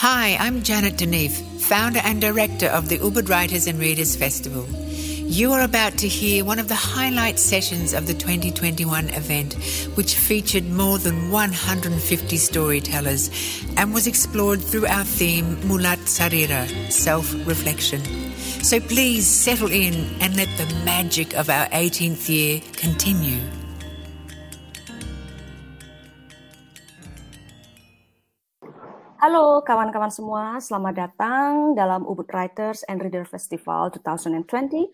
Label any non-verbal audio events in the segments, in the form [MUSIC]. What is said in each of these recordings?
Hi, I'm Janet Deneve, founder and director of the Ubud Writers and Readers Festival. You are about to hear one of the highlight sessions of the 2021 event, which featured more than 150 storytellers and was explored through our theme Mulat Sarira, self reflection. So please settle in and let the magic of our 18th year continue. Halo kawan-kawan semua, selamat datang dalam Ubud Writers and Reader Festival 2020.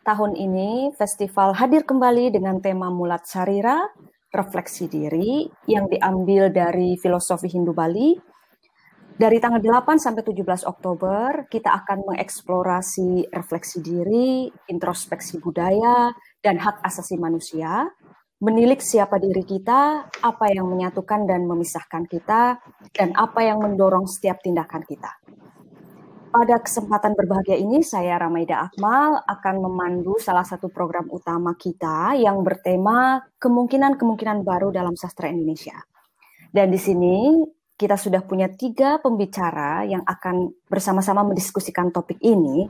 Tahun ini festival hadir kembali dengan tema Mulat Sarira, refleksi diri yang diambil dari filosofi Hindu Bali. Dari tanggal 8 sampai 17 Oktober, kita akan mengeksplorasi refleksi diri, introspeksi budaya, dan hak asasi manusia menilik siapa diri kita, apa yang menyatukan dan memisahkan kita, dan apa yang mendorong setiap tindakan kita. Pada kesempatan berbahagia ini, saya Ramaida Akmal akan memandu salah satu program utama kita yang bertema kemungkinan-kemungkinan baru dalam sastra Indonesia. Dan di sini kita sudah punya tiga pembicara yang akan bersama-sama mendiskusikan topik ini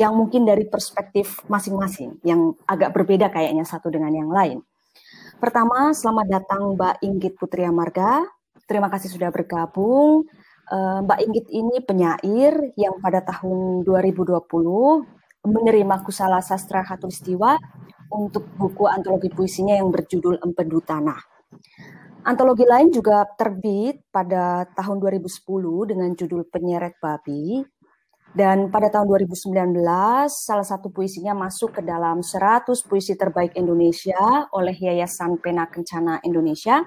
yang mungkin dari perspektif masing-masing, yang agak berbeda kayaknya satu dengan yang lain. Pertama, selamat datang Mbak Inggit Putri Amarga. Terima kasih sudah bergabung. Eh, Mbak Inggit ini penyair yang pada tahun 2020 menerima Kusala Sastra Khatulistiwa untuk buku antologi puisinya yang berjudul Empedu Tanah. Antologi lain juga terbit pada tahun 2010 dengan judul Penyeret Babi dan pada tahun 2019, salah satu puisinya masuk ke dalam 100 puisi terbaik Indonesia oleh Yayasan Pena Kencana Indonesia.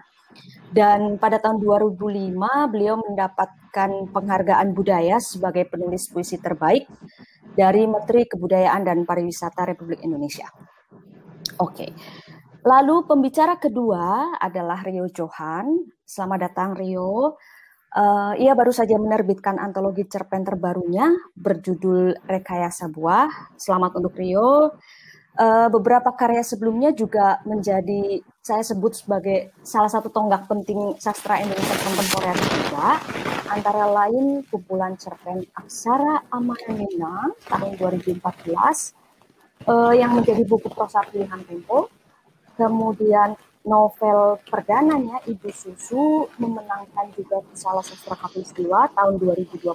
Dan pada tahun 2005, beliau mendapatkan penghargaan budaya sebagai penulis puisi terbaik dari Menteri Kebudayaan dan Pariwisata Republik Indonesia. Oke. Lalu pembicara kedua adalah Rio Johan. Selamat datang Rio. Uh, ia baru saja menerbitkan antologi cerpen terbarunya berjudul Rekayasa Buah. Selamat untuk Rio. Uh, beberapa karya sebelumnya juga menjadi saya sebut sebagai salah satu tonggak penting sastra Indonesia kontemporer juga, antara lain kumpulan cerpen Aksara Amanina tahun 2014 uh, yang menjadi buku prosa pilihan Tempo, kemudian novel perdananya Ibu Susu memenangkan juga Salah Sastra Katulistiwa tahun 2020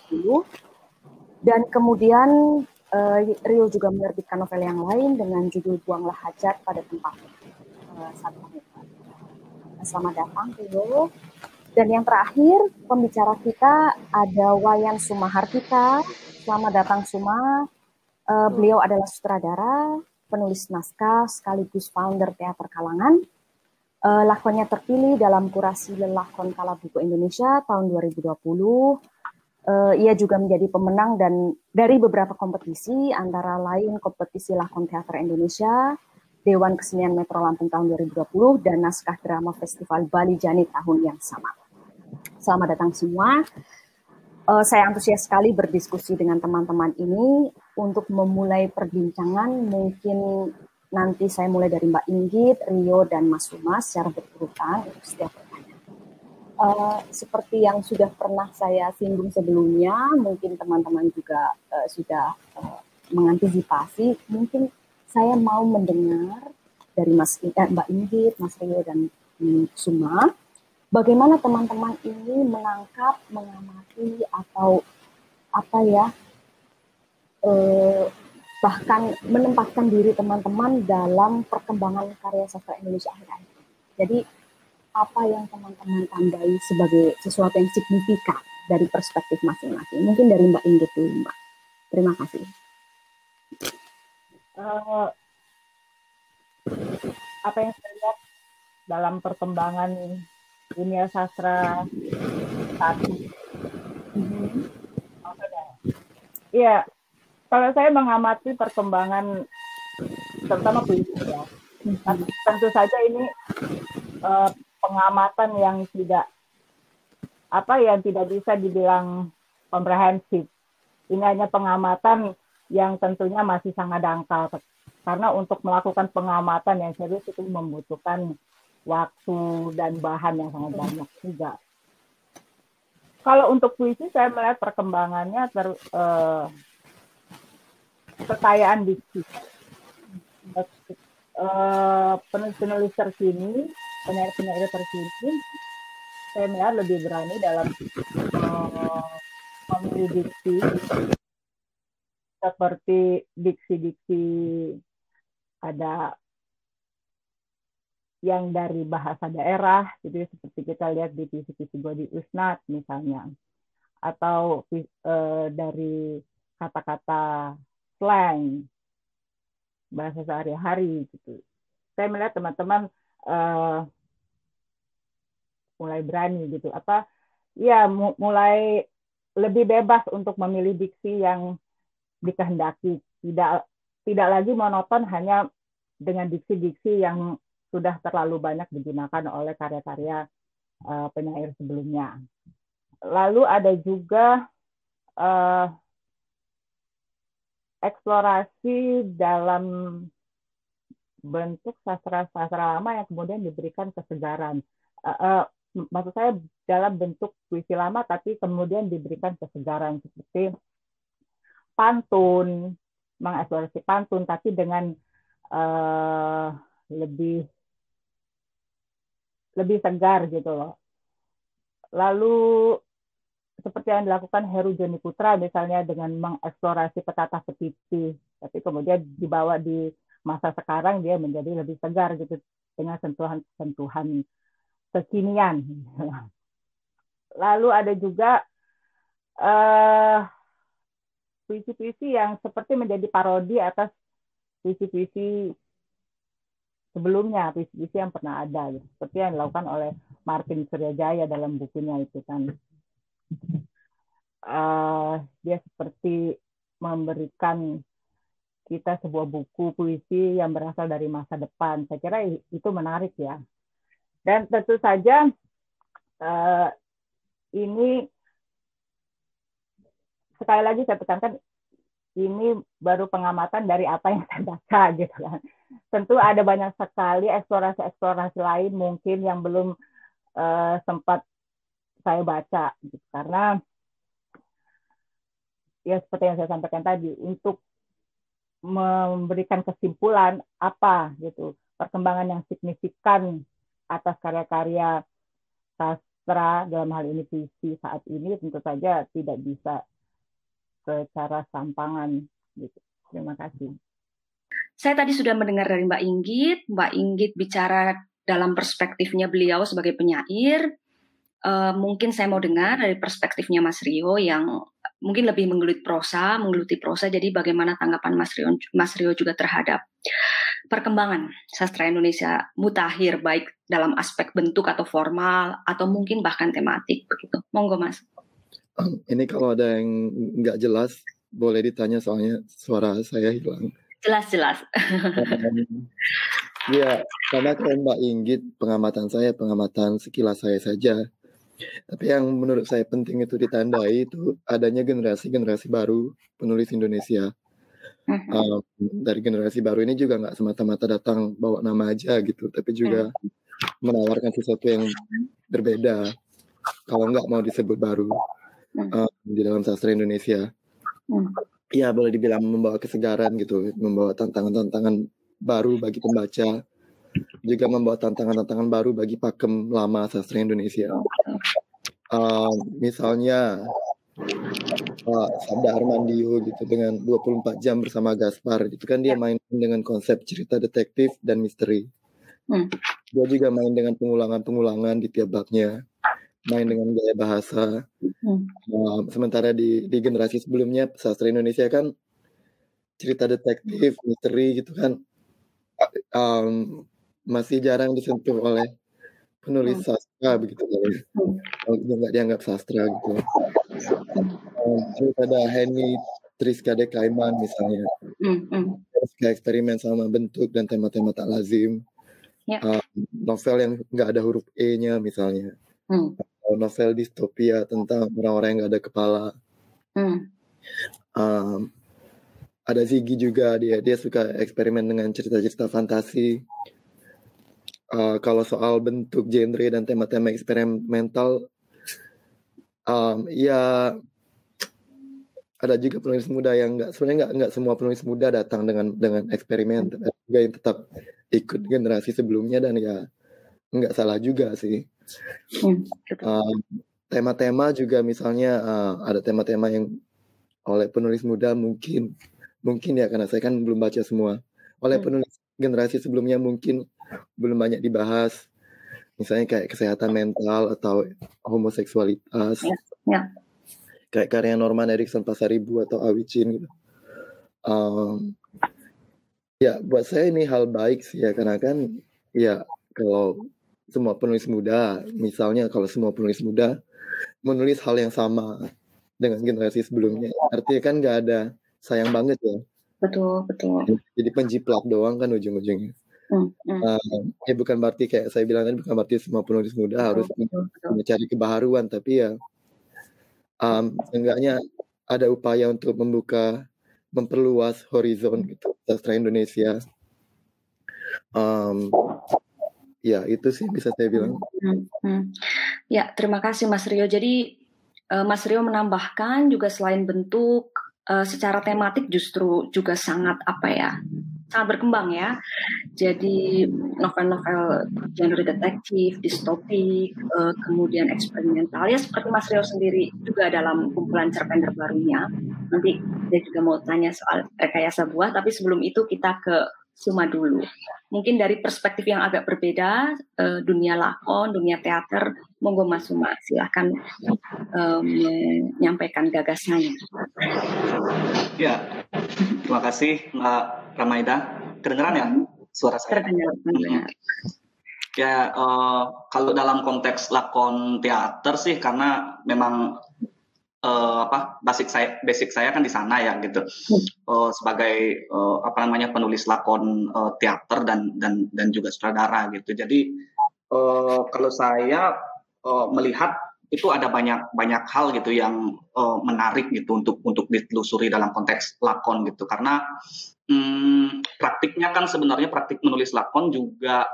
dan kemudian uh, Rio juga menerbitkan novel yang lain dengan judul Buanglah Hajat pada tempatnya uh, Selamat datang Rio. Dan yang terakhir pembicara kita ada Wayan Sumahar kita. Selamat datang Suma. Uh, beliau adalah sutradara, penulis naskah sekaligus founder teater kalangan Uh, lakonnya terpilih dalam kurasi lelakon kala buku Indonesia tahun 2020. Uh, eh, ia juga menjadi pemenang dan dari beberapa kompetisi, antara lain kompetisi lakon teater Indonesia, Dewan Kesenian Metro Lampung tahun 2020, dan Naskah Drama Festival Bali Jani tahun yang sama. Selamat datang semua. Uh, saya antusias sekali berdiskusi dengan teman-teman ini untuk memulai perbincangan mungkin Nanti saya mulai dari Mbak Inggit, Rio, dan Mas Umas secara berurutan untuk setiap pertanyaan. Uh, seperti yang sudah pernah saya singgung sebelumnya, mungkin teman-teman juga uh, sudah uh, mengantisipasi, mungkin saya mau mendengar dari Mas eh, Mbak Inggit, Mas Rio, dan um, Suma, bagaimana teman-teman ini menangkap, mengamati, atau apa ya, bahkan menempatkan diri teman-teman dalam perkembangan karya sastra Indonesia akhir-akhir ini. Jadi apa yang teman-teman tandai sebagai sesuatu yang signifikan dari perspektif masing-masing? Mungkin dari Mbak Inggit dulu, Mbak. Terima kasih. Uh, apa yang saya lihat dalam perkembangan dunia sastra saat ini? Mm -hmm. Kalau saya mengamati perkembangan terutama puisi ya, tentu saja ini uh, pengamatan yang tidak apa yang tidak bisa dibilang komprehensif. Ini hanya pengamatan yang tentunya masih sangat dangkal karena untuk melakukan pengamatan yang serius itu membutuhkan waktu dan bahan yang sangat banyak juga. kalau untuk puisi saya melihat perkembangannya ter uh, kekayaan diksi uh, penulis-penulis terkini penyair-penyair terkini saya melihat lebih berani dalam uh, seperti diksi-diksi ada yang dari bahasa daerah gitu ya, seperti kita lihat di visi-visi di Usnat misalnya. Atau uh, dari kata-kata slang bahasa sehari-hari gitu. Saya melihat teman-teman uh, mulai berani gitu apa ya mulai lebih bebas untuk memilih diksi yang dikehendaki tidak tidak lagi monoton hanya dengan diksi-diksi yang sudah terlalu banyak digunakan oleh karya-karya uh, penyair sebelumnya. Lalu ada juga uh, eksplorasi dalam bentuk sastra-sastra lama yang kemudian diberikan kesegaran. Uh, uh, maksud saya dalam bentuk puisi lama tapi kemudian diberikan kesegaran seperti pantun, mengeksplorasi pantun tapi dengan uh, lebih lebih segar gitu loh. Lalu seperti yang dilakukan Heru Joni Putra misalnya dengan mengeksplorasi petata petiti, tapi kemudian dibawa di masa sekarang dia menjadi lebih segar gitu dengan sentuhan-sentuhan kekinian. Lalu ada juga uh, puisi-puisi yang seperti menjadi parodi atas puisi-puisi sebelumnya puisi-puisi yang pernah ada gitu. seperti yang dilakukan oleh Martin Suryajaya dalam bukunya itu kan uh, dia seperti memberikan kita sebuah buku puisi yang berasal dari masa depan saya kira itu menarik ya dan tentu saja uh, ini sekali lagi saya tekankan ini baru pengamatan dari apa yang saya baca [LAUGHS] gitu kan. Tentu ada banyak sekali eksplorasi-eksplorasi lain mungkin yang belum uh, sempat saya baca gitu. karena ya seperti yang saya sampaikan tadi untuk memberikan kesimpulan apa gitu perkembangan yang signifikan atas karya-karya sastra dalam hal ini puisi saat ini tentu saja tidak bisa secara sampangan gitu. Terima kasih. Saya tadi sudah mendengar dari Mbak Inggit, Mbak Inggit bicara dalam perspektifnya beliau sebagai penyair. Uh, mungkin saya mau dengar dari perspektifnya Mas Rio yang mungkin lebih menggelut prosa, menggeluti prosa. Jadi bagaimana tanggapan Mas Rio, Mas Rio juga terhadap perkembangan sastra Indonesia mutakhir baik dalam aspek bentuk atau formal atau mungkin bahkan tematik begitu. Monggo Mas. [CLEARS THROAT] Ini kalau ada yang nggak jelas, boleh ditanya soalnya suara saya hilang. Jelas-jelas. [LAUGHS] ya, karena kalau Mbak Inggit, pengamatan saya, pengamatan sekilas saya saja. Tapi yang menurut saya penting itu ditandai itu adanya generasi-generasi baru penulis Indonesia. Um, dari generasi baru ini juga nggak semata-mata datang bawa nama aja gitu, tapi juga menawarkan sesuatu yang berbeda. Kalau nggak mau disebut baru uh, di dalam sastra Indonesia. Ya boleh dibilang membawa kesegaran gitu, membawa tantangan-tantangan baru bagi pembaca, juga membawa tantangan-tantangan baru bagi pakem lama sastra Indonesia. Uh, misalnya uh, Sabda Armandio gitu dengan 24 jam bersama Gaspar itu kan dia ya. main dengan konsep cerita detektif dan misteri. Hmm. Dia juga main dengan pengulangan-pengulangan di tiap babnya main dengan gaya bahasa. Hmm. Uh, sementara di di generasi sebelumnya sastra Indonesia kan cerita detektif, misteri gitu kan um, masih jarang disentuh oleh penulis hmm. sastra begitu kali. Hmm. nggak dianggap sastra gitu. Terus ada Henny Triska de Kaiman misalnya. Hmm. hmm. Eksperimen sama bentuk dan tema-tema tak lazim. Ya. Um, novel yang nggak ada huruf E-nya misalnya. Hmm novel distopia tentang orang-orang yang gak ada kepala. Hmm. Um, ada Ziggy juga dia dia suka eksperimen dengan cerita-cerita fantasi. Uh, kalau soal bentuk genre dan tema-tema eksperimental, Um, ya ada juga penulis muda yang nggak sebenarnya nggak nggak semua penulis muda datang dengan dengan eksperimen ada juga yang tetap ikut generasi sebelumnya dan ya nggak salah juga sih. Uh, tema-tema juga misalnya uh, ada tema-tema yang oleh penulis muda mungkin mungkin ya karena saya kan belum baca semua. Oleh hmm. penulis generasi sebelumnya mungkin belum banyak dibahas. Misalnya kayak kesehatan mental atau homoseksualitas. Ya, ya. Kayak karya Norman Erickson Pasaribu atau Awicin gitu. Um, ya buat saya ini hal baik sih ya karena kan ya kalau semua penulis muda misalnya kalau semua penulis muda menulis hal yang sama dengan generasi sebelumnya. Artinya kan nggak ada sayang banget ya. Betul betul. Jadi penjiplak doang kan ujung-ujungnya hmm, hmm. Uh, ya bukan berarti kayak saya bilang kan bukan berarti semua penulis muda harus betul, betul. mencari kebaharuan tapi ya um, enggaknya ada upaya untuk membuka memperluas horizon gitu sastra Indonesia um, ya itu sih bisa saya bilang hmm, hmm. ya terima kasih Mas Rio jadi uh, Mas Rio menambahkan juga selain bentuk uh, secara tematik justru juga sangat apa ya sangat berkembang ya. Jadi novel-novel genre detektif, distopik, uh, kemudian eksperimental ya seperti Mas Rio sendiri juga dalam kumpulan cerpen terbarunya. Nanti dia juga mau tanya soal rekayasa buah, tapi sebelum itu kita ke Suma dulu. Mungkin dari perspektif yang agak berbeda, uh, dunia lakon, dunia teater, monggo Mas Suma, silahkan um, menyampaikan gagasannya. Ya, terima kasih Mbak Ramaida. Kedengeran ya suara saya? Terdengar. Ya, uh, kalau dalam konteks lakon teater sih, karena memang uh, apa basic saya basic saya kan di sana ya gitu. Uh, sebagai uh, apa namanya penulis lakon uh, teater dan dan dan juga sutradara gitu. Jadi uh, kalau saya uh, melihat itu ada banyak banyak hal gitu yang uh, menarik gitu untuk untuk ditelusuri dalam konteks lakon gitu. Karena hmm, praktiknya kan sebenarnya praktik menulis lakon juga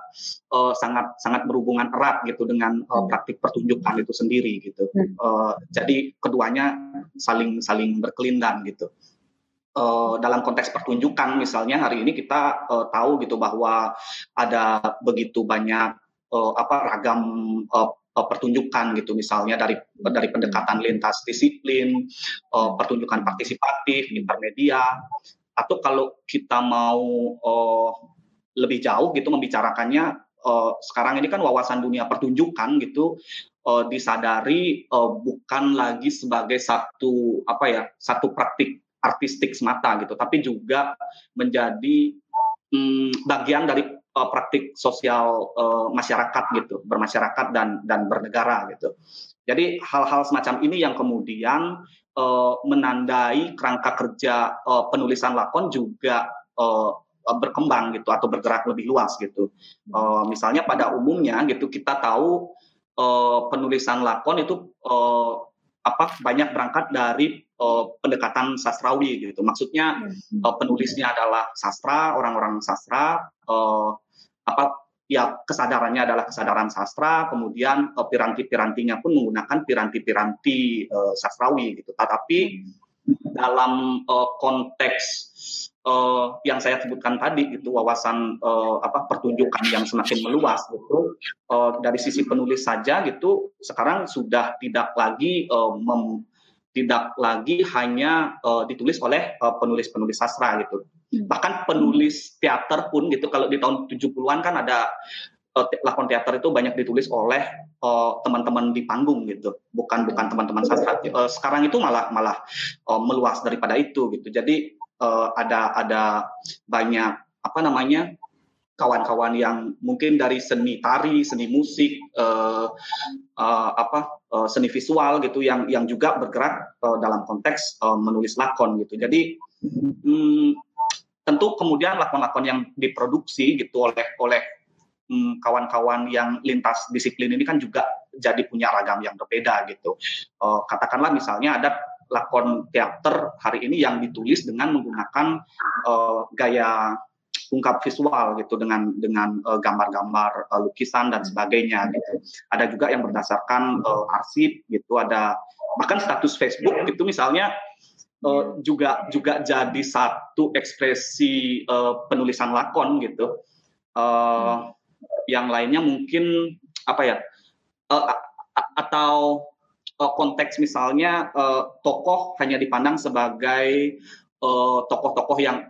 uh, sangat sangat berhubungan erat gitu dengan uh, praktik pertunjukan itu sendiri gitu. Uh, jadi keduanya saling saling berkelindan gitu. Uh, dalam konteks pertunjukan misalnya hari ini kita uh, tahu gitu bahwa ada begitu banyak uh, apa ragam uh, pertunjukan gitu misalnya dari dari pendekatan lintas disiplin, uh, pertunjukan partisipatif, intermedia, atau kalau kita mau uh, lebih jauh gitu membicarakannya uh, sekarang ini kan wawasan dunia pertunjukan gitu uh, disadari uh, bukan lagi sebagai satu apa ya satu praktik artistik semata gitu tapi juga menjadi um, bagian dari uh, praktik sosial uh, masyarakat gitu bermasyarakat dan dan bernegara gitu. Jadi hal-hal semacam ini yang kemudian uh, menandai kerangka kerja uh, penulisan lakon juga uh, berkembang gitu atau bergerak lebih luas gitu. Uh, misalnya pada umumnya gitu kita tahu uh, penulisan lakon itu uh, apa banyak berangkat dari uh, pendekatan sastrawi gitu. Maksudnya uh, penulisnya adalah sastra, orang-orang sastra uh, apa ya kesadarannya adalah kesadaran sastra, kemudian uh, piranti-pirantinya pun menggunakan piranti-piranti uh, sastrawi gitu. Tetapi dalam uh, konteks uh, yang saya sebutkan tadi gitu wawasan uh, apa pertunjukan yang semakin meluas gitu uh, dari sisi penulis saja gitu sekarang sudah tidak lagi uh, mem, tidak lagi hanya uh, ditulis oleh penulis-penulis uh, sastra gitu. Hmm. bahkan penulis teater pun gitu kalau di tahun 70-an kan ada uh, lakon teater itu banyak ditulis oleh uh, teman-teman di panggung gitu. Bukan bukan teman-teman sastra. Uh, sekarang itu malah malah uh, meluas daripada itu gitu. Jadi uh, ada ada banyak apa namanya kawan-kawan yang mungkin dari seni tari, seni musik, uh, uh, apa uh, seni visual gitu yang yang juga bergerak uh, dalam konteks uh, menulis lakon gitu. Jadi um, tentu kemudian lakon-lakon yang diproduksi gitu oleh oleh hmm, kawan-kawan yang lintas disiplin ini kan juga jadi punya ragam yang berbeda gitu. Uh, katakanlah misalnya ada lakon teater hari ini yang ditulis dengan menggunakan uh, gaya ungkap visual gitu dengan dengan uh, gambar-gambar uh, lukisan dan sebagainya gitu. Ada juga yang berdasarkan uh, arsip gitu, ada bahkan status Facebook gitu misalnya uh, juga juga jadi satu ekspresi uh, penulisan lakon gitu. Uh, yang lainnya mungkin apa ya? Uh, atau uh, konteks misalnya uh, tokoh hanya dipandang sebagai uh, tokoh-tokoh yang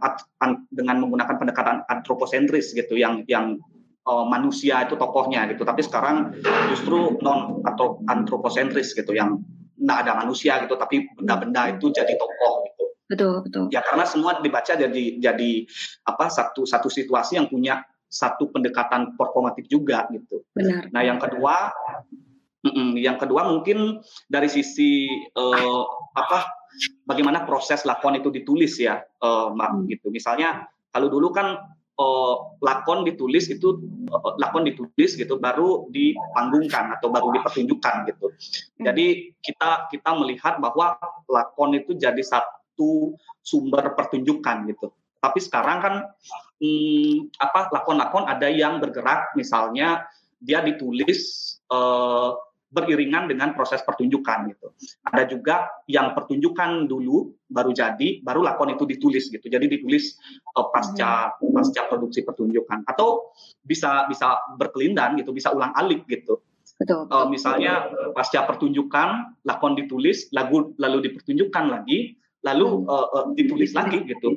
dengan menggunakan pendekatan antroposentris gitu yang yang uh, manusia itu tokohnya gitu. Tapi sekarang justru non atau antroposentris gitu yang tidak ada manusia gitu tapi benda-benda itu jadi tokoh gitu. Betul betul. Ya karena semua dibaca jadi jadi apa satu satu situasi yang punya satu pendekatan performatif juga gitu. Benar. Nah yang kedua yang kedua mungkin dari sisi uh, apa bagaimana proses lakon itu ditulis ya, uh, Mbak gitu. Misalnya kalau dulu kan uh, lakon ditulis itu uh, lakon ditulis gitu baru dipanggungkan atau baru dipertunjukkan gitu. Hmm. Jadi kita kita melihat bahwa lakon itu jadi satu sumber pertunjukan gitu. Tapi sekarang kan hmm, apa lakon-lakon ada yang bergerak misalnya dia ditulis uh, beriringan dengan proses pertunjukan gitu. Ada juga yang pertunjukan dulu baru jadi, baru lakon itu ditulis gitu. Jadi ditulis uh, pasca hmm. pasca produksi pertunjukan atau bisa bisa berkelindan gitu, bisa ulang alik gitu. Betul. Uh, misalnya pasca pertunjukan lakon ditulis, lagu lalu dipertunjukkan lagi, lalu uh, uh, ditulis lagi gitu.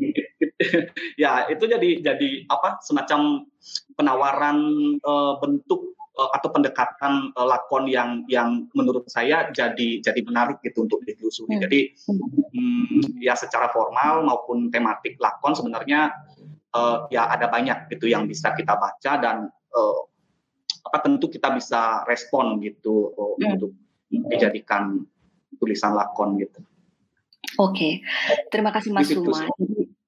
[LAUGHS] ya itu jadi jadi apa semacam penawaran uh, bentuk atau pendekatan uh, lakon yang yang menurut saya jadi jadi menarik gitu untuk ditelusuri. Hmm. Jadi hmm, ya secara formal maupun tematik lakon sebenarnya uh, ya ada banyak gitu yang bisa kita baca dan uh, apa tentu kita bisa respon gitu uh, hmm. untuk dijadikan tulisan lakon gitu. Oke, okay. terima kasih Mas Suma.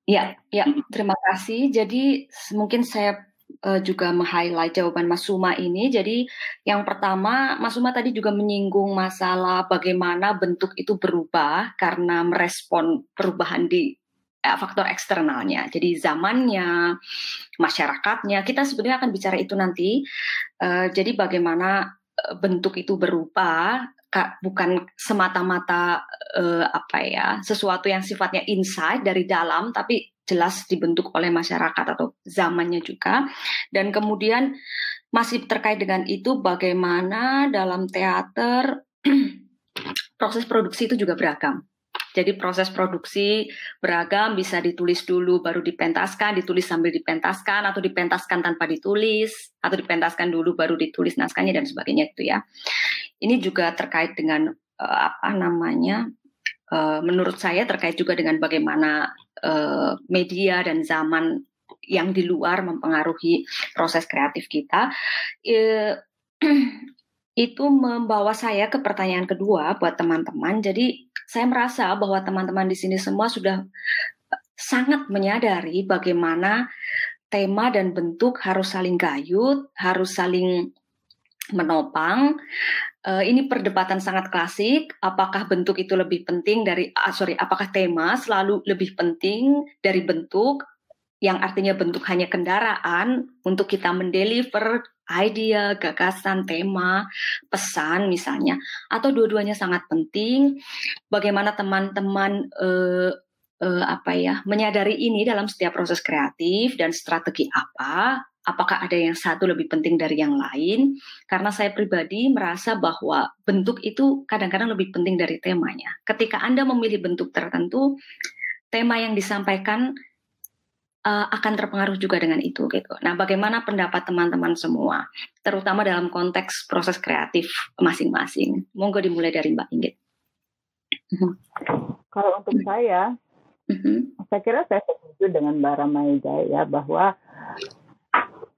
Ya, ya, terima kasih. Jadi mungkin saya uh, juga meng-highlight jawaban Mas Suma ini. Jadi yang pertama, Mas Suma tadi juga menyinggung masalah bagaimana bentuk itu berubah karena merespon perubahan di eh, faktor eksternalnya. Jadi zamannya, masyarakatnya, kita sebenarnya akan bicara itu nanti. Uh, jadi bagaimana bentuk itu berubah bukan semata-mata uh, apa ya sesuatu yang sifatnya inside dari dalam tapi jelas dibentuk oleh masyarakat atau zamannya juga. Dan kemudian masih terkait dengan itu bagaimana dalam teater [CLEARS THROAT] proses produksi itu juga beragam. Jadi proses produksi beragam bisa ditulis dulu baru dipentaskan, ditulis sambil dipentaskan atau dipentaskan tanpa ditulis atau dipentaskan dulu baru ditulis naskahnya dan sebagainya itu ya. Ini juga terkait dengan uh, apa namanya uh, menurut saya terkait juga dengan bagaimana uh, media dan zaman yang di luar mempengaruhi proses kreatif kita. Uh, [CLEARS THROAT] itu membawa saya ke pertanyaan kedua buat teman-teman. Jadi saya merasa bahwa teman-teman di sini semua sudah sangat menyadari bagaimana tema dan bentuk harus saling gayut, harus saling menopang, Uh, ini perdebatan sangat klasik. Apakah bentuk itu lebih penting dari, uh, sorry, apakah tema selalu lebih penting dari bentuk? Yang artinya bentuk hanya kendaraan untuk kita mendeliver idea, gagasan, tema, pesan misalnya, atau dua-duanya sangat penting. Bagaimana teman-teman uh, uh, apa ya menyadari ini dalam setiap proses kreatif dan strategi apa apakah ada yang satu lebih penting dari yang lain? Karena saya pribadi merasa bahwa bentuk itu kadang-kadang lebih penting dari temanya. Ketika Anda memilih bentuk tertentu, tema yang disampaikan uh, akan terpengaruh juga dengan itu gitu. Nah, bagaimana pendapat teman-teman semua, terutama dalam konteks proses kreatif masing-masing? Monggo dimulai dari Mbak Inggit. Kalau untuk saya, mm-hmm. saya kira saya setuju dengan Mbak Ramaida ya bahwa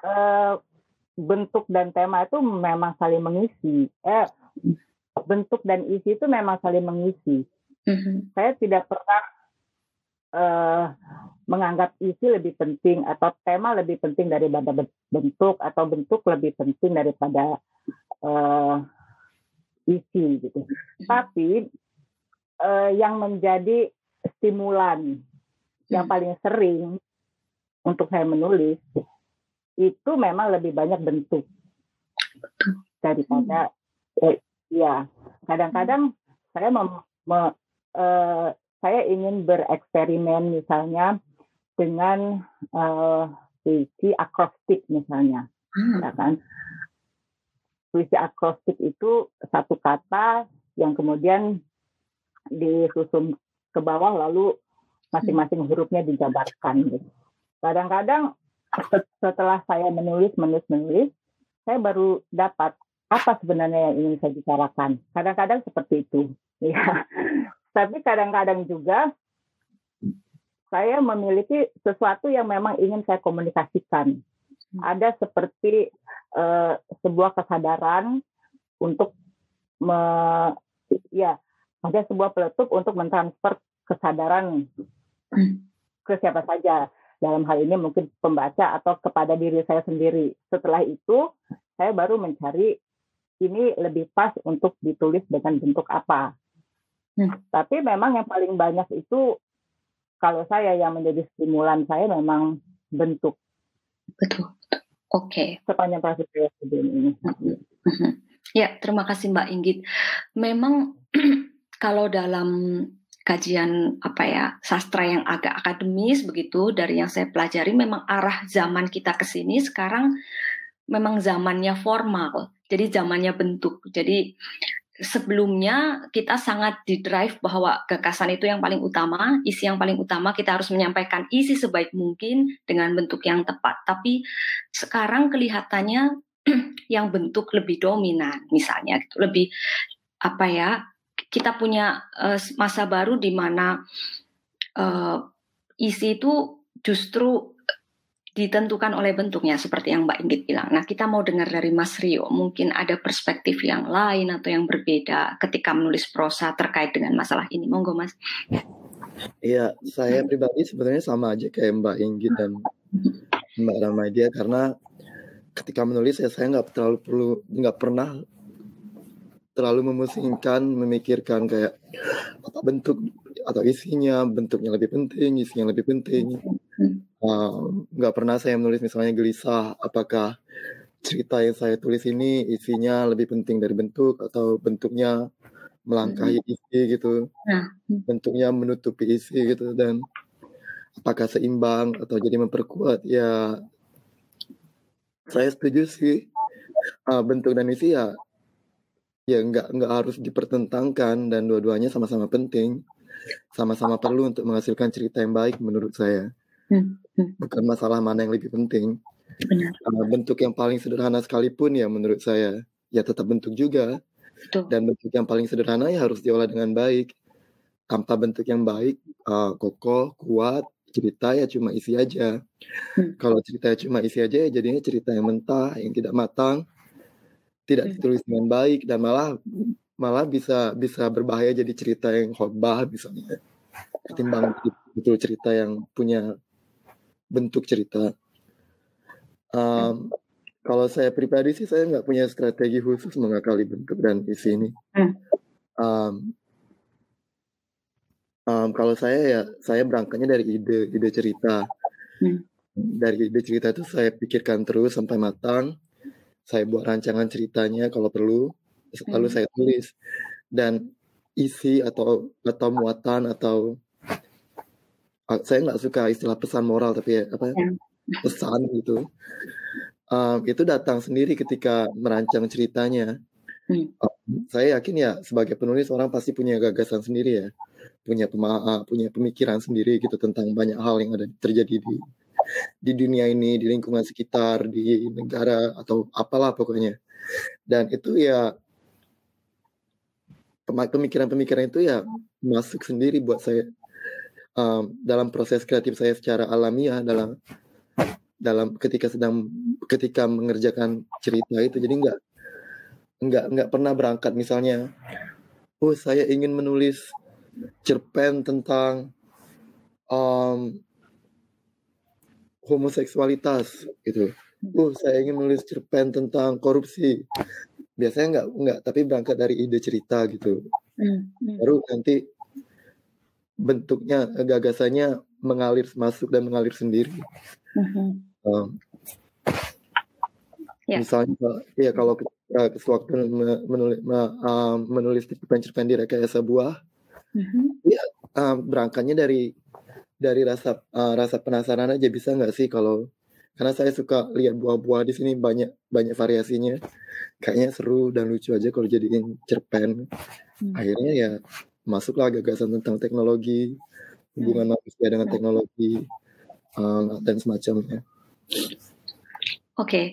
uh, bentuk dan tema itu memang saling mengisi. Eh, bentuk dan isi itu memang saling mengisi. Mm-hmm. Saya tidak pernah uh, menganggap isi lebih penting atau tema lebih penting daripada bentuk atau bentuk lebih penting daripada uh, isi gitu. Mm-hmm. Tapi uh, yang menjadi stimulan mm-hmm. yang paling sering untuk saya menulis itu memang lebih banyak bentuk daripada eh, ya kadang-kadang saya mem, me, uh, saya ingin bereksperimen misalnya dengan uh, puisi akrostik misalnya, hmm. ya kan? Puisi akrostik itu satu kata yang kemudian disusun ke bawah lalu masing-masing hurufnya dijabarkan. Gitu. Kadang-kadang setelah saya menulis, menulis, menulis, saya baru dapat apa sebenarnya yang ingin saya bicarakan. Kadang-kadang seperti itu, [LAUGHS] ya. Tapi kadang-kadang juga saya memiliki sesuatu yang memang ingin saya komunikasikan. Ada seperti uh, sebuah kesadaran untuk me, ya ada sebuah peletup untuk mentransfer kesadaran ke siapa saja dalam hal ini mungkin pembaca atau kepada diri saya sendiri. Setelah itu saya baru mencari ini lebih pas untuk ditulis dengan bentuk apa. Hmm. Tapi memang yang paling banyak itu kalau saya yang menjadi stimulan saya memang bentuk. Betul. Oke. Okay. Sepanjang proses saya ini. Ya, terima kasih Mbak Inggit. Memang [CLEARS THROAT] kalau dalam kajian apa ya sastra yang agak akademis begitu dari yang saya pelajari memang arah zaman kita ke sini sekarang memang zamannya formal jadi zamannya bentuk jadi sebelumnya kita sangat di drive bahwa gagasan itu yang paling utama, isi yang paling utama kita harus menyampaikan isi sebaik mungkin dengan bentuk yang tepat. Tapi sekarang kelihatannya [CLEARS THROAT] yang bentuk lebih dominan misalnya gitu, lebih apa ya? Kita punya uh, masa baru di mana uh, isi itu justru ditentukan oleh bentuknya seperti yang Mbak Inggit bilang. Nah, kita mau dengar dari Mas Rio, mungkin ada perspektif yang lain atau yang berbeda ketika menulis prosa terkait dengan masalah ini. Monggo, Mas. Iya, saya pribadi sebenarnya sama aja kayak Mbak Inggit dan Mbak Ramadia karena ketika menulis ya saya nggak terlalu perlu nggak pernah terlalu memusingkan memikirkan kayak apa bentuk atau isinya bentuknya lebih penting isinya lebih penting. Nggak uh, pernah saya menulis misalnya gelisah apakah cerita yang saya tulis ini isinya lebih penting dari bentuk atau bentuknya melangkahi isi gitu nah. bentuknya menutupi isi gitu dan apakah seimbang atau jadi memperkuat ya saya setuju sih. Uh, bentuk dan isi ya ya nggak nggak harus dipertentangkan dan dua-duanya sama-sama penting sama-sama perlu untuk menghasilkan cerita yang baik menurut saya Hmm, hmm. Bukan masalah mana yang lebih penting. Benar. Bentuk yang paling sederhana sekalipun ya menurut saya ya tetap bentuk juga. Betul. Dan bentuk yang paling sederhana ya harus diolah dengan baik. Tanpa bentuk yang baik, uh, kokoh, kuat, cerita ya cuma isi aja. Hmm. Kalau cerita cuma isi aja ya jadinya cerita yang mentah, yang tidak matang, tidak hmm. ditulis dengan baik dan malah malah bisa bisa berbahaya jadi cerita yang khotbah misalnya. Ketimbang betul cerita yang punya bentuk cerita. Um, kalau saya pribadi sih saya nggak punya strategi khusus mengakali bentuk dan isi ini. Um, um, kalau saya ya saya berangkatnya dari ide ide cerita. Hmm. Dari ide cerita itu saya pikirkan terus sampai matang. Saya buat rancangan ceritanya kalau perlu, lalu hmm. saya tulis. Dan isi atau atau muatan atau saya nggak suka istilah pesan moral tapi ya, apa ya. pesan gitu um, itu datang sendiri ketika merancang ceritanya hmm. um, saya yakin ya sebagai penulis orang pasti punya gagasan sendiri ya punya pema punya pemikiran sendiri gitu tentang banyak hal yang ada terjadi di di dunia ini di lingkungan sekitar di negara atau apalah pokoknya. Dan itu ya pemikiran-pemikiran itu ya masuk sendiri buat saya. Um, dalam proses kreatif saya secara alamiah dalam dalam ketika sedang ketika mengerjakan cerita itu. Jadi nggak nggak nggak pernah berangkat. Misalnya oh saya ingin menulis cerpen tentang um, homoseksualitas gitu oh saya ingin menulis cerpen tentang korupsi biasanya nggak nggak tapi berangkat dari ide cerita gitu hmm, hmm. baru nanti bentuknya gagasannya mengalir masuk dan mengalir sendiri. Um, yeah. Misalnya, ya kalau uh, sewaktu menulis, uh, menulis cerpen-cerpen di rekayasa buah, mm-hmm. ya uh, berangkatnya dari dari rasa uh, rasa penasaran aja bisa nggak sih kalau karena saya suka lihat buah-buah di sini banyak banyak variasinya kayaknya seru dan lucu aja kalau jadiin cerpen hmm. akhirnya ya masuklah gagasan tentang teknologi hubungan hmm. manusia dengan teknologi uh, dan semacamnya Oke, okay.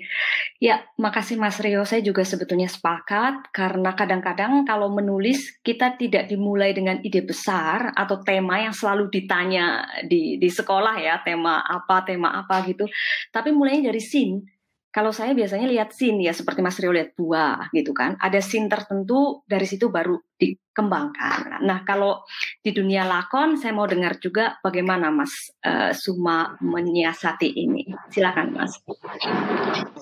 Ya makasih Mas Rio. Saya juga sebetulnya sepakat karena kadang-kadang kalau menulis kita tidak dimulai dengan ide besar atau tema yang selalu ditanya di di sekolah ya tema apa tema apa gitu, tapi mulainya dari scene kalau saya biasanya lihat scene ya seperti Mas Rio lihat buah gitu kan. Ada scene tertentu dari situ baru dikembangkan. Nah kalau di dunia lakon saya mau dengar juga bagaimana Mas uh, Suma menyiasati ini. Silakan Mas.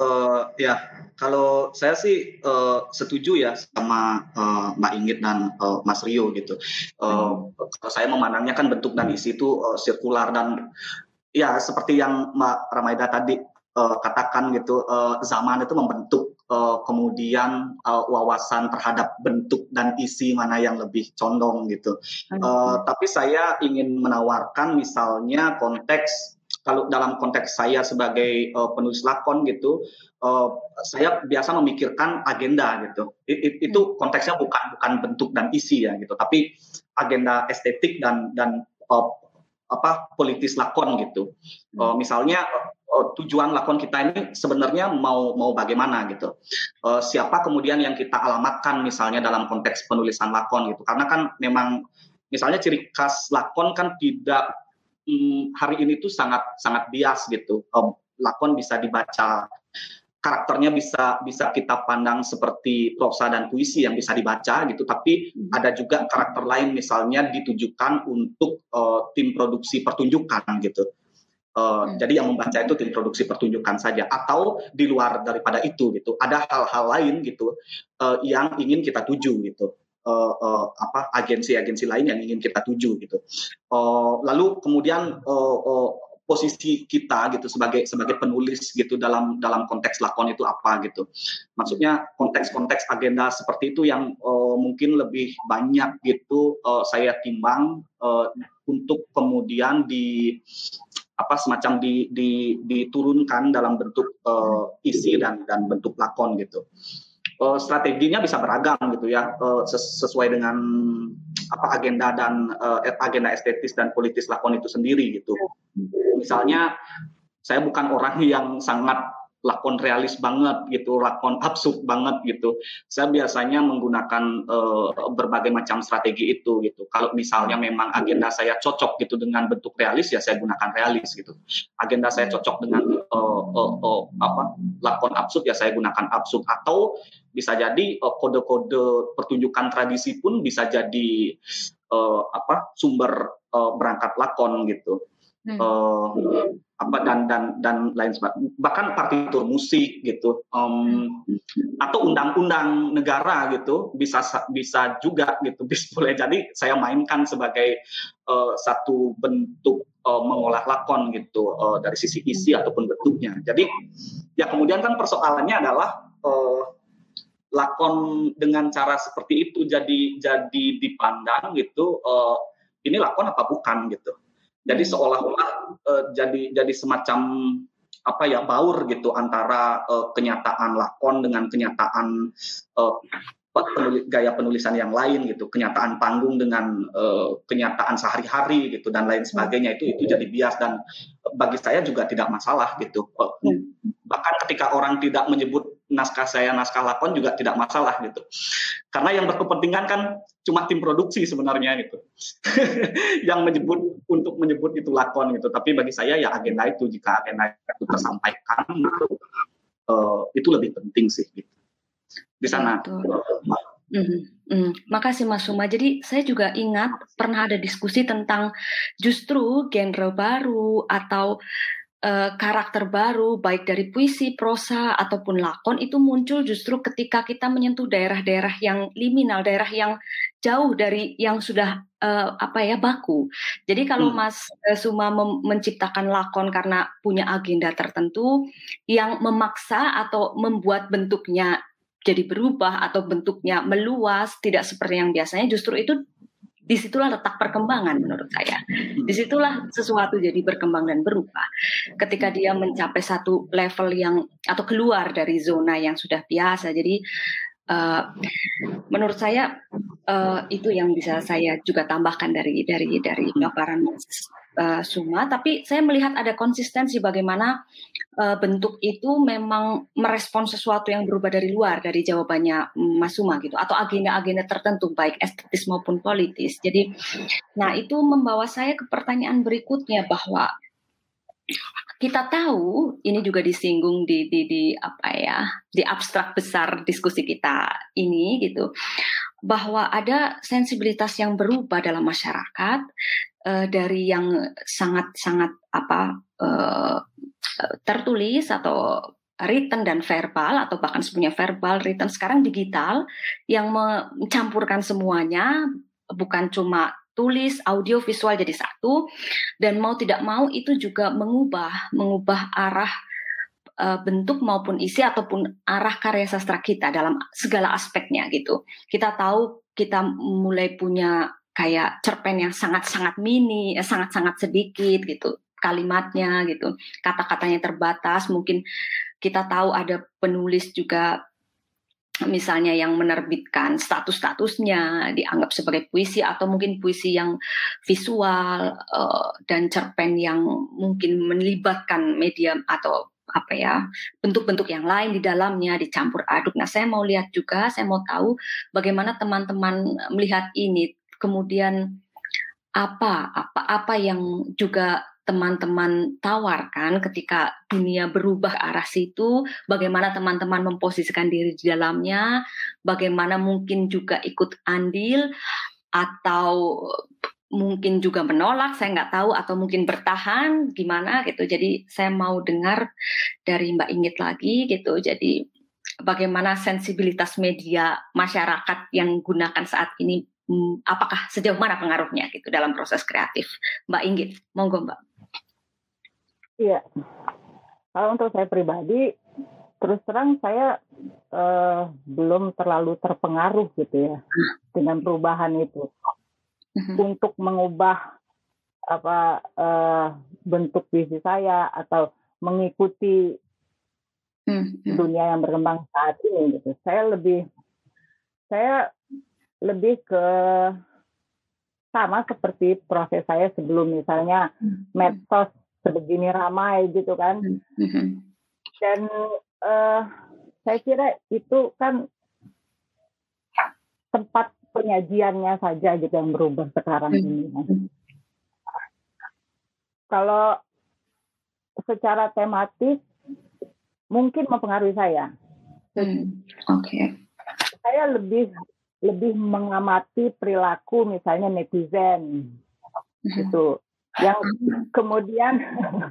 Uh, ya kalau saya sih uh, setuju ya sama uh, Mbak Inggit dan uh, Mas Rio gitu. Uh, kalau saya memandangnya kan bentuk dan isi itu uh, sirkular dan ya seperti yang Mbak Ramaida tadi uh, katakan gitu uh, zaman itu membentuk uh, kemudian uh, wawasan terhadap bentuk dan isi mana yang lebih condong gitu. Uh, tapi saya ingin menawarkan misalnya konteks kalau dalam konteks saya sebagai uh, penulis lakon gitu, uh, saya biasa memikirkan agenda gitu. It, it, itu hmm. konteksnya bukan bukan bentuk dan isi ya gitu, tapi agenda estetik dan dan uh, apa politis lakon gitu. Uh, misalnya uh, tujuan lakon kita ini sebenarnya mau mau bagaimana gitu. Uh, siapa kemudian yang kita alamatkan misalnya dalam konteks penulisan lakon gitu. Karena kan memang misalnya ciri khas lakon kan tidak um, hari ini tuh sangat sangat bias gitu. Um, lakon bisa dibaca karakternya bisa bisa kita pandang seperti prosa dan puisi yang bisa dibaca gitu tapi hmm. ada juga karakter lain misalnya ditujukan untuk uh, tim produksi pertunjukan gitu Uh, hmm. Jadi yang membaca itu tim produksi pertunjukan saja atau di luar daripada itu gitu. Ada hal-hal lain gitu uh, yang ingin kita tuju gitu. Uh, uh, apa agensi-agensi lain yang ingin kita tuju gitu. Uh, lalu kemudian uh, uh, posisi kita gitu sebagai sebagai penulis gitu dalam dalam konteks lakon itu apa gitu. Maksudnya konteks-konteks agenda seperti itu yang uh, mungkin lebih banyak gitu uh, saya timbang uh, untuk kemudian di apa semacam di, di, diturunkan dalam bentuk uh, isi dan dan bentuk lakon gitu. Uh, strateginya bisa beragam gitu ya uh, sesuai dengan apa agenda dan uh, agenda estetis dan politis lakon itu sendiri gitu. Misalnya saya bukan orang yang sangat lakon realis banget gitu, lakon absurd banget gitu. Saya biasanya menggunakan uh, berbagai macam strategi itu gitu. Kalau misalnya memang agenda saya cocok gitu dengan bentuk realis ya saya gunakan realis gitu. Agenda saya cocok dengan uh, uh, uh, apa lakon absurd ya saya gunakan absurd atau bisa jadi kode-kode uh, pertunjukan tradisi pun bisa jadi uh, apa sumber uh, berangkat lakon gitu. Hmm. Uh, apa dan dan dan lain sebagainya bahkan partitur musik gitu um, atau undang-undang negara gitu bisa bisa juga gitu [LAUGHS] bisa boleh. Jadi saya mainkan sebagai uh, satu bentuk uh, mengolah lakon gitu uh, dari sisi isi ataupun bentuknya. Jadi ya kemudian kan persoalannya adalah uh, lakon dengan cara seperti itu jadi jadi dipandang gitu uh, ini lakon apa bukan gitu jadi seolah-olah uh, jadi jadi semacam apa ya baur gitu antara uh, kenyataan lakon dengan kenyataan uh, penulis, gaya penulisan yang lain gitu, kenyataan panggung dengan uh, kenyataan sehari-hari gitu dan lain sebagainya itu itu jadi bias dan bagi saya juga tidak masalah gitu. Uh, bahkan ketika orang tidak menyebut naskah saya naskah lakon juga tidak masalah gitu. Karena yang berkepentingan kan cuma tim produksi sebenarnya gitu. [LAUGHS] yang menyebut untuk menyebut itu lakon gitu. Tapi bagi saya ya agenda itu jika agenda itu tersampaikan uh, itu lebih penting sih gitu. Di sana. Mm -hmm. Makasih Mas Suma. Jadi saya juga ingat pernah ada diskusi tentang justru genre baru atau uh, karakter baru baik dari puisi, prosa ataupun lakon itu muncul justru ketika kita menyentuh daerah-daerah yang liminal, daerah yang jauh dari yang sudah uh, apa ya baku. Jadi kalau hmm. Mas Suma menciptakan lakon karena punya agenda tertentu yang memaksa atau membuat bentuknya jadi berubah atau bentuknya meluas tidak seperti yang biasanya justru itu di situlah letak perkembangan menurut saya. Di situlah sesuatu jadi berkembang dan berubah. Ketika dia mencapai satu level yang atau keluar dari zona yang sudah biasa. Jadi uh, menurut saya uh, itu yang bisa saya juga tambahkan dari dari dari paparan uh, Suma, tapi saya melihat ada konsistensi bagaimana uh, bentuk itu memang merespon sesuatu yang berubah dari luar dari jawabannya Mas Suma gitu, atau agenda-agenda tertentu baik estetis maupun politis. Jadi, nah itu membawa saya ke pertanyaan berikutnya bahwa kita tahu ini juga disinggung di di di apa ya di abstrak besar diskusi kita ini gitu bahwa ada sensibilitas yang berubah dalam masyarakat uh, dari yang sangat-sangat apa uh, tertulis atau written dan verbal atau bahkan sebenarnya verbal written sekarang digital yang mencampurkan semuanya bukan cuma tulis audio visual jadi satu dan mau tidak mau itu juga mengubah mengubah arah uh, bentuk maupun isi ataupun arah karya sastra kita dalam segala aspeknya gitu kita tahu kita mulai punya kayak cerpen yang sangat-sangat mini, eh, sangat-sangat sedikit gitu kalimatnya gitu, kata-katanya terbatas. Mungkin kita tahu ada penulis juga misalnya yang menerbitkan status-statusnya dianggap sebagai puisi atau mungkin puisi yang visual uh, dan cerpen yang mungkin melibatkan media atau apa ya bentuk-bentuk yang lain di dalamnya dicampur aduk. Nah saya mau lihat juga, saya mau tahu bagaimana teman-teman melihat ini kemudian apa apa apa yang juga teman-teman tawarkan ketika dunia berubah arah situ, bagaimana teman-teman memposisikan diri di dalamnya, bagaimana mungkin juga ikut andil atau mungkin juga menolak, saya nggak tahu atau mungkin bertahan gimana gitu. Jadi saya mau dengar dari Mbak Inggit lagi gitu. Jadi bagaimana sensibilitas media masyarakat yang gunakan saat ini apakah sejauh mana pengaruhnya gitu dalam proses kreatif, Mbak Inggit? Monggo Mbak. Iya, kalau untuk saya pribadi, terus terang saya uh, belum terlalu terpengaruh gitu ya dengan perubahan itu. Uh-huh. Untuk mengubah apa uh, bentuk visi saya atau mengikuti uh-huh. dunia yang berkembang saat ini gitu. Saya lebih saya lebih ke sama seperti proses saya sebelum misalnya hmm. medsos sebegini ramai gitu kan hmm. dan uh, saya kira itu kan tempat penyajiannya saja gitu yang berubah sekarang hmm. ini kalau secara tematis mungkin mempengaruhi saya hmm. oke okay. saya lebih lebih mengamati perilaku misalnya netizen gitu yang kemudian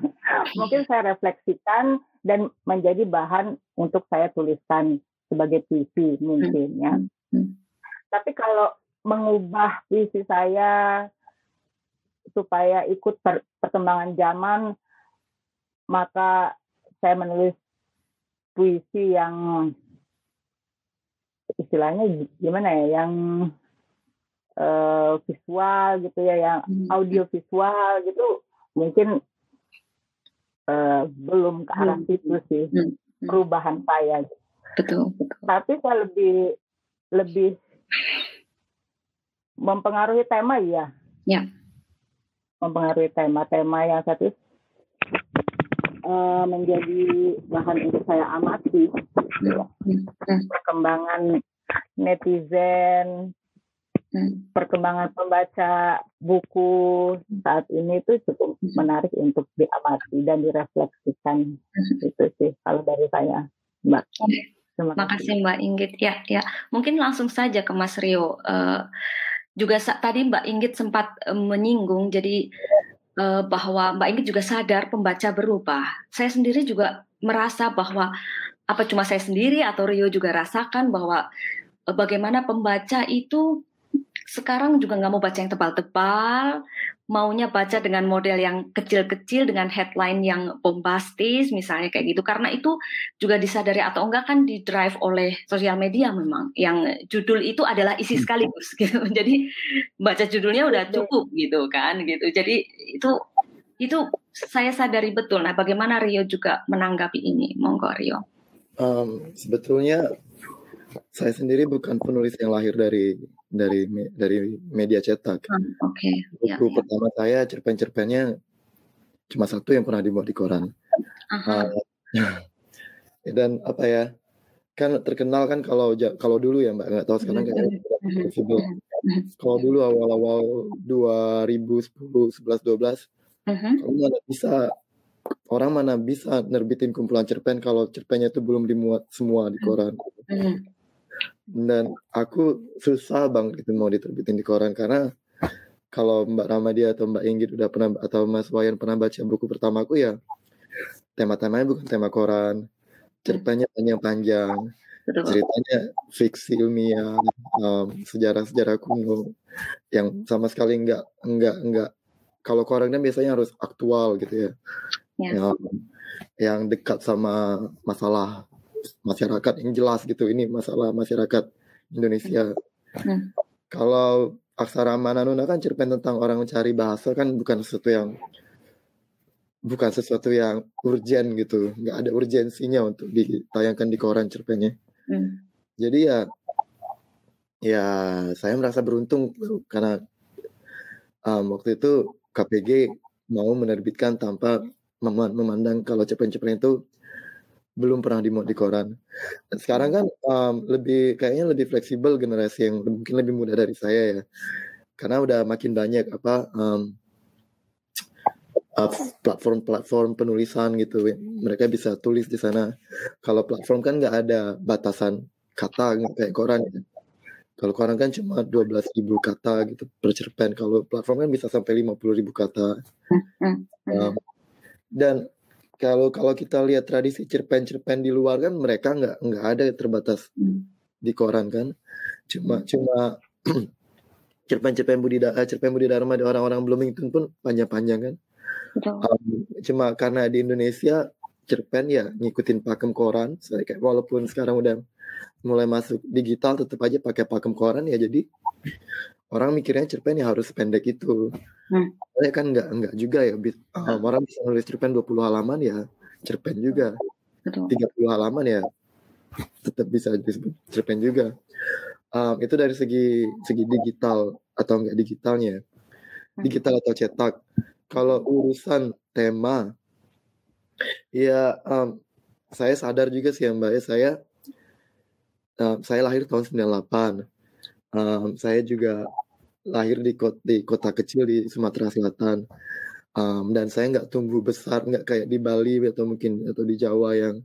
[LAUGHS] mungkin saya refleksikan dan menjadi bahan untuk saya tuliskan sebagai puisi mungkin ya. Tapi kalau mengubah visi saya supaya ikut per perkembangan zaman, maka saya menulis puisi yang istilahnya gimana ya yang uh, visual gitu ya yang hmm. audio visual gitu mungkin uh, belum ke arah hmm. situ sih hmm. perubahan saya. Betul, betul. Tapi saya lebih lebih mempengaruhi tema ya ya. Mempengaruhi tema-tema yang satu uh, menjadi bahan untuk saya amati. Perkembangan netizen hmm. perkembangan pembaca buku saat ini itu cukup menarik untuk diamati dan direfleksikan itu sih kalau dari saya mbak Terima kasih Mbak Inggit. Ya, ya. Mungkin langsung saja ke Mas Rio. Uh, juga tadi Mbak Inggit sempat uh, menyinggung, jadi uh, bahwa Mbak Inggit juga sadar pembaca berubah. Saya sendiri juga merasa bahwa apa cuma saya sendiri atau Rio juga rasakan bahwa bagaimana pembaca itu sekarang juga nggak mau baca yang tebal-tebal, maunya baca dengan model yang kecil-kecil dengan headline yang bombastis misalnya kayak gitu. Karena itu juga disadari atau enggak kan di drive oleh sosial media memang. Yang judul itu adalah isi hmm. sekaligus [LAUGHS] gitu. Jadi baca judulnya udah cukup gitu kan gitu. Jadi itu itu saya sadari betul. Nah bagaimana Rio juga menanggapi ini? Monggo Rio. Um, sebetulnya saya sendiri bukan penulis yang lahir dari dari dari media cetak. Hmm, Oke. Okay. Ya, Buku ya, pertama saya cerpen-cerpennya cuma satu yang pernah dimuat di koran. Uh, [LAUGHS] dan apa ya? Kan terkenal kan kalau kalau dulu ya Mbak nggak tahu sekarang hmm, kayaknya hmm, possible. Kalau dulu awal-awal 2010, 11, 12, kalau mana bisa orang mana bisa nerbitin kumpulan cerpen kalau cerpennya itu belum dimuat semua di koran dan aku susah banget itu mau diterbitin di koran. Karena kalau Mbak Ramadia atau Mbak Inggit udah pernah atau Mas Wayan pernah baca buku pertamaku ya tema-temanya bukan tema koran. Cerpennya panjang-panjang. Ceritanya fiksi ilmiah um, sejarah-sejarah kuno yang sama sekali enggak enggak enggak kalau koran kan biasanya harus aktual gitu ya, ya. yang yang dekat sama masalah masyarakat yang jelas gitu ini masalah masyarakat Indonesia. Hmm. Kalau aksara Mananuna kan cerpen tentang orang mencari bahasa kan bukan sesuatu yang bukan sesuatu yang urgent gitu, nggak ada urgensinya untuk ditayangkan di koran cerpennya. Hmm. Jadi ya ya saya merasa beruntung karena um, waktu itu KPG mau menerbitkan tanpa memandang kalau cerpen-cerpen itu belum pernah dimuat di koran. Sekarang kan um, lebih kayaknya lebih fleksibel generasi yang mungkin lebih muda dari saya ya, karena udah makin banyak apa um, platform-platform penulisan gitu, mereka bisa tulis di sana. Kalau platform kan nggak ada batasan kata nggak kayak koran ya. Kalau koran kan cuma 12 ribu kata gitu per cerpen. Kalau platform kan bisa sampai 50 ribu kata. Um, dan kalau kalau kita lihat tradisi cerpen-cerpen di luar kan mereka nggak nggak ada terbatas hmm. di koran kan cuma hmm. cuma [CLEARS THROAT] cerpen-cerpen budidaya cerpen budidharma di orang-orang Bloomington pun panjang-panjang kan um, cuma karena di Indonesia cerpen ya ngikutin pakem koran saya kayak walaupun sekarang udah mulai masuk digital tetap aja pakai pakem koran ya jadi orang mikirnya cerpen ya harus pendek itu. Hmm. Saya kan nggak nggak juga ya. Um, orang bisa nulis cerpen 20 halaman ya cerpen juga. Betul. 30 halaman ya tetap bisa disebut cerpen juga. Um, itu dari segi segi digital atau enggak digitalnya. Hmm. Digital atau cetak. Kalau urusan tema ya um, saya sadar juga sih ya Mbak ya saya um, saya lahir tahun 98 um, saya juga lahir di kota, di kota kecil di Sumatera Selatan. Um, dan saya nggak tumbuh besar nggak kayak di Bali atau mungkin atau di Jawa yang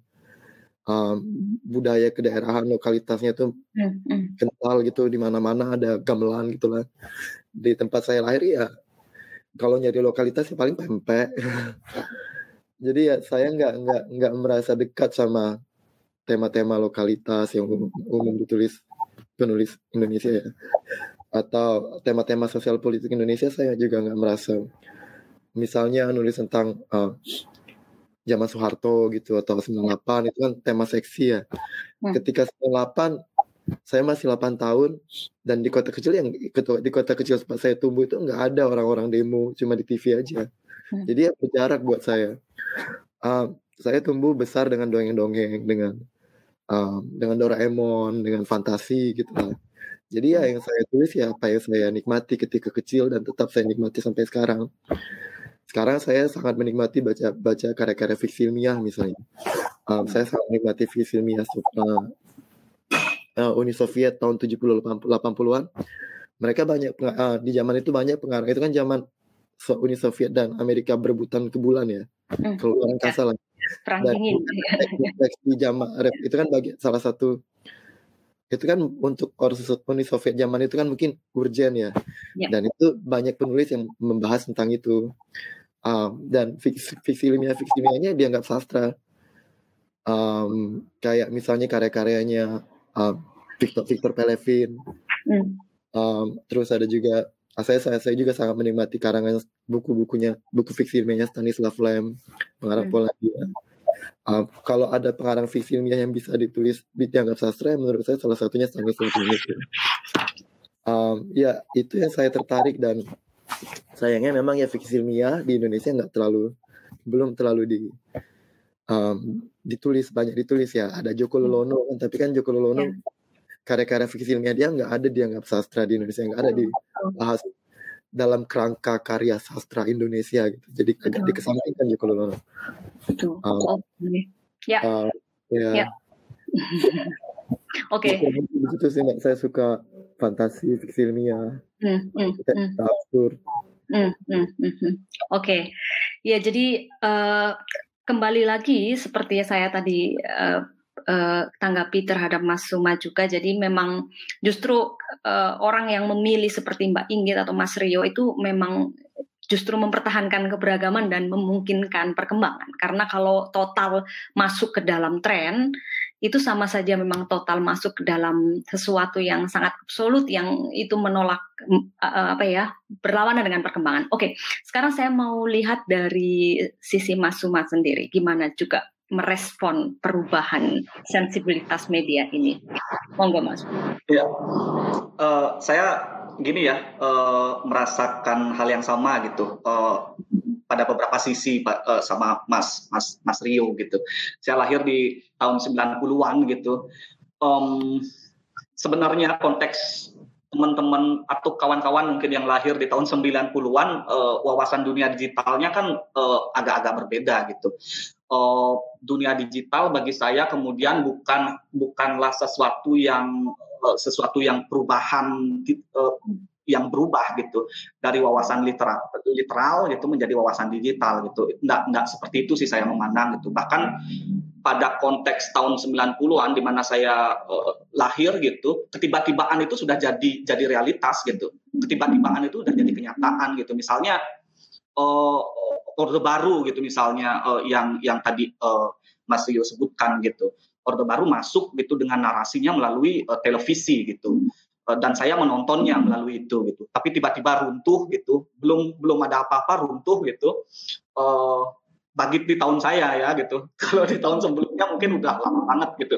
um, budaya kedaerahan lokalitasnya tuh hmm, hmm. kental gitu di mana-mana ada gamelan gitulah di tempat saya lahir ya kalau nyari lokalitas ya paling pempek [LAUGHS] jadi ya saya nggak nggak nggak merasa dekat sama tema-tema lokalitas yang umum, umum ditulis penulis Indonesia ya atau tema-tema sosial politik Indonesia saya juga nggak merasa misalnya nulis tentang uh, zaman Soeharto gitu atau 98 itu kan tema seksi ya. Hmm. Ketika 98 saya masih 8 tahun dan di kota kecil yang di kota kecil tempat saya tumbuh itu nggak ada orang-orang demo cuma di TV aja. Hmm. Jadi ya berjarak buat saya. Uh, saya tumbuh besar dengan dongeng-dongeng dengan um, dengan Doraemon, dengan fantasi gitu lah. Jadi ya yang saya tulis ya apa yang saya nikmati ketika kecil dan tetap saya nikmati sampai sekarang. Sekarang saya sangat menikmati baca baca karya-karya fiksi ilmiah misalnya. Um, saya sangat menikmati fiksi ilmiah uh, uh, Uni Soviet tahun 70 80-an. Mereka banyak uh, di zaman itu banyak pengarang. Itu kan zaman Uni Soviet dan Amerika berebutan ke bulan ya. Hmm. Kalau orang kasar lah perang dingin [LAUGHS] zaman itu kan bagi salah satu itu kan untuk Uni Soviet zaman itu kan mungkin urgent ya. ya dan itu banyak penulis yang membahas tentang itu um, dan fiksi, fiksi ilmiah fiksi ilmiahnya dianggap sastra um, kayak misalnya karya-karyanya um, Victor Victor Pelevin mm. um, terus ada juga saya, saya saya juga sangat menikmati karangan buku-bukunya buku fiksi ilmiahnya Stanislav Lem pengarang mm. Polandia um, kalau ada pengarang fiksi ilmiah yang bisa ditulis dianggap sastra menurut saya salah satunya Lem itu um, ya itu yang saya tertarik dan sayangnya memang ya fiksi ilmiah di Indonesia nggak terlalu belum terlalu di um, ditulis banyak ditulis ya ada Joko hmm. Lolono kan tapi kan Joko Lolono yeah. karya-karya fiksi ilmiah dia nggak ada dianggap sastra di Indonesia nggak ada dibahas dalam kerangka karya sastra Indonesia gitu jadi agak dikesampingkan Joko Lolono. Betul. Um, ya. Uh, ya. ya. [LAUGHS] Oke. Okay. Itu sih saya suka fantasi fiksi ilmiah. Hmm, hmm, hmm. absurd. Hmm, hmm, hmm, hmm. Oke, okay. ya jadi uh, kembali lagi seperti saya tadi uh, uh, tanggapi terhadap Mas Suma juga. Jadi memang justru uh, orang yang memilih seperti Mbak Inggit atau Mas Rio itu memang justru mempertahankan keberagaman dan memungkinkan perkembangan. Karena kalau total masuk ke dalam tren, itu sama saja memang total masuk ke dalam sesuatu yang sangat absolut yang itu menolak apa ya berlawanan dengan perkembangan. Oke, sekarang saya mau lihat dari sisi Mas Sumat sendiri gimana juga merespon perubahan sensibilitas media ini. Monggo Mas. Ya, uh, saya gini ya uh, merasakan hal yang sama gitu. Uh, pada beberapa sisi uh, sama Mas Mas Mas Rio gitu. Saya lahir di tahun 90-an gitu. Um, sebenarnya konteks teman-teman atau kawan-kawan mungkin yang lahir di tahun 90-an uh, wawasan dunia digitalnya kan uh, agak-agak berbeda gitu. Uh, dunia digital bagi saya kemudian bukan bukanlah sesuatu yang uh, sesuatu yang perubahan uh, yang berubah gitu dari wawasan literal literal gitu menjadi wawasan digital gitu. Enggak enggak seperti itu sih saya memandang gitu. Bahkan pada konteks tahun 90-an di mana saya uh, lahir gitu, ketiba-tibaan itu sudah jadi jadi realitas gitu. Ketiba-tibaan itu sudah jadi kenyataan gitu. Misalnya uh, Orde Baru gitu misalnya uh, yang yang tadi uh, Mas Rio sebutkan gitu. Orde Baru masuk gitu dengan narasinya melalui uh, televisi gitu. Eh, dan saya menontonnya melalui itu gitu. Tapi tiba-tiba runtuh gitu, belum belum ada apa-apa runtuh gitu. Uh, bagi di tahun saya ya gitu. [LAUGHS] Kalau di tahun sebelumnya mungkin udah lama banget gitu.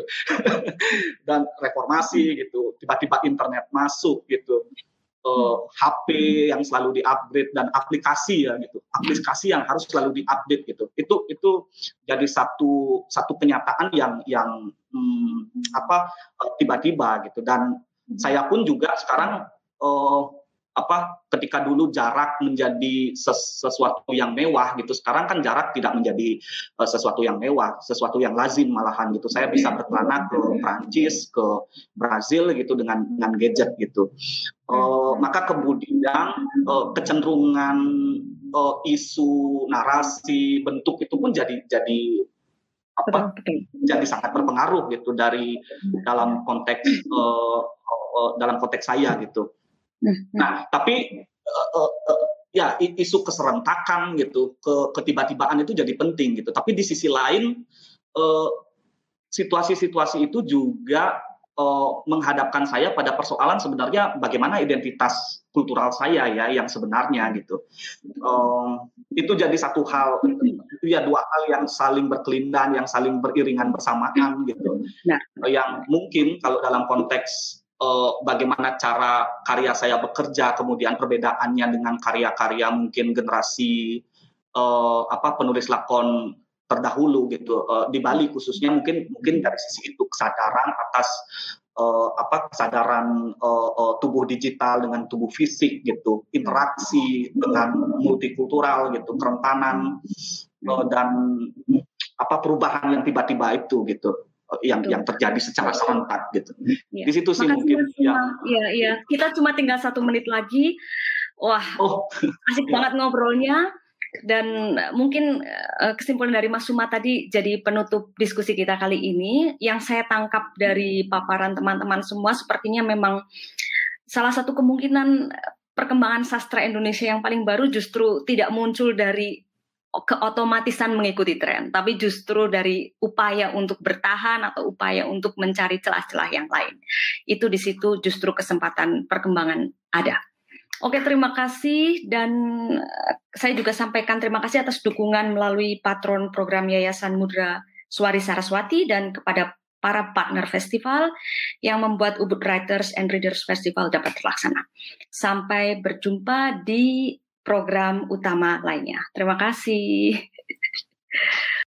[LAUGHS] dan reformasi gitu, tiba-tiba internet masuk gitu. Uh, eh, HP yang selalu diupgrade dan aplikasi ya gitu. Aplikasi yang harus selalu diupdate gitu. Itu itu jadi satu satu kenyataan yang yang hmm, apa tiba-tiba gitu. Dan Hmm. Saya pun juga sekarang uh, apa ketika dulu jarak menjadi ses sesuatu yang mewah gitu sekarang kan jarak tidak menjadi uh, sesuatu yang mewah sesuatu yang lazim malahan gitu. Saya bisa berkelana ke Prancis ke Brazil gitu dengan dengan gadget gitu. Uh, maka kemudian uh, kecenderungan uh, isu narasi bentuk itu pun jadi jadi apa jadi sangat berpengaruh gitu dari dalam konteks uh, uh, dalam konteks saya gitu. Hmm, hmm. Nah, tapi uh, uh, uh, ya isu keserentakan gitu, ke ketiba-tibaan itu jadi penting gitu. Tapi di sisi lain situasi-situasi itu juga uh, menghadapkan saya pada persoalan sebenarnya bagaimana identitas kultural saya ya yang sebenarnya gitu. Uh, itu jadi satu hal itu ya dua hal yang saling berkelindan, yang saling beriringan bersamaan gitu. Nah. Yang mungkin kalau dalam konteks uh, bagaimana cara karya saya bekerja, kemudian perbedaannya dengan karya-karya mungkin generasi uh, apa penulis lakon terdahulu gitu. Uh, di Bali khususnya mungkin mungkin dari sisi itu kesadaran atas uh, apa kesadaran uh, uh, tubuh digital dengan tubuh fisik gitu. Interaksi dengan multikultural gitu kerentanan uh, dan apa perubahan yang tiba-tiba itu gitu yang Betul. yang terjadi secara serentak gitu. Ya. Di situ sih Makasih mungkin ya. Iya, iya. Kita cuma tinggal satu menit lagi. Wah, oh. asik [LAUGHS] ya. banget ngobrolnya. Dan mungkin uh, kesimpulan dari Mas Suma tadi jadi penutup diskusi kita kali ini. Yang saya tangkap dari paparan teman-teman semua sepertinya memang salah satu kemungkinan perkembangan sastra Indonesia yang paling baru justru tidak muncul dari keotomatisan mengikuti tren, tapi justru dari upaya untuk bertahan atau upaya untuk mencari celah-celah yang lain. Itu di situ justru kesempatan perkembangan ada. Oke, terima kasih dan eh, saya juga sampaikan terima kasih atas dukungan melalui patron program Yayasan Mudra Suari Saraswati dan kepada para partner festival yang membuat Ubud Writers and Readers Festival dapat terlaksana. Sampai berjumpa di program utama lainnya. Terima kasih. [LAUGHS]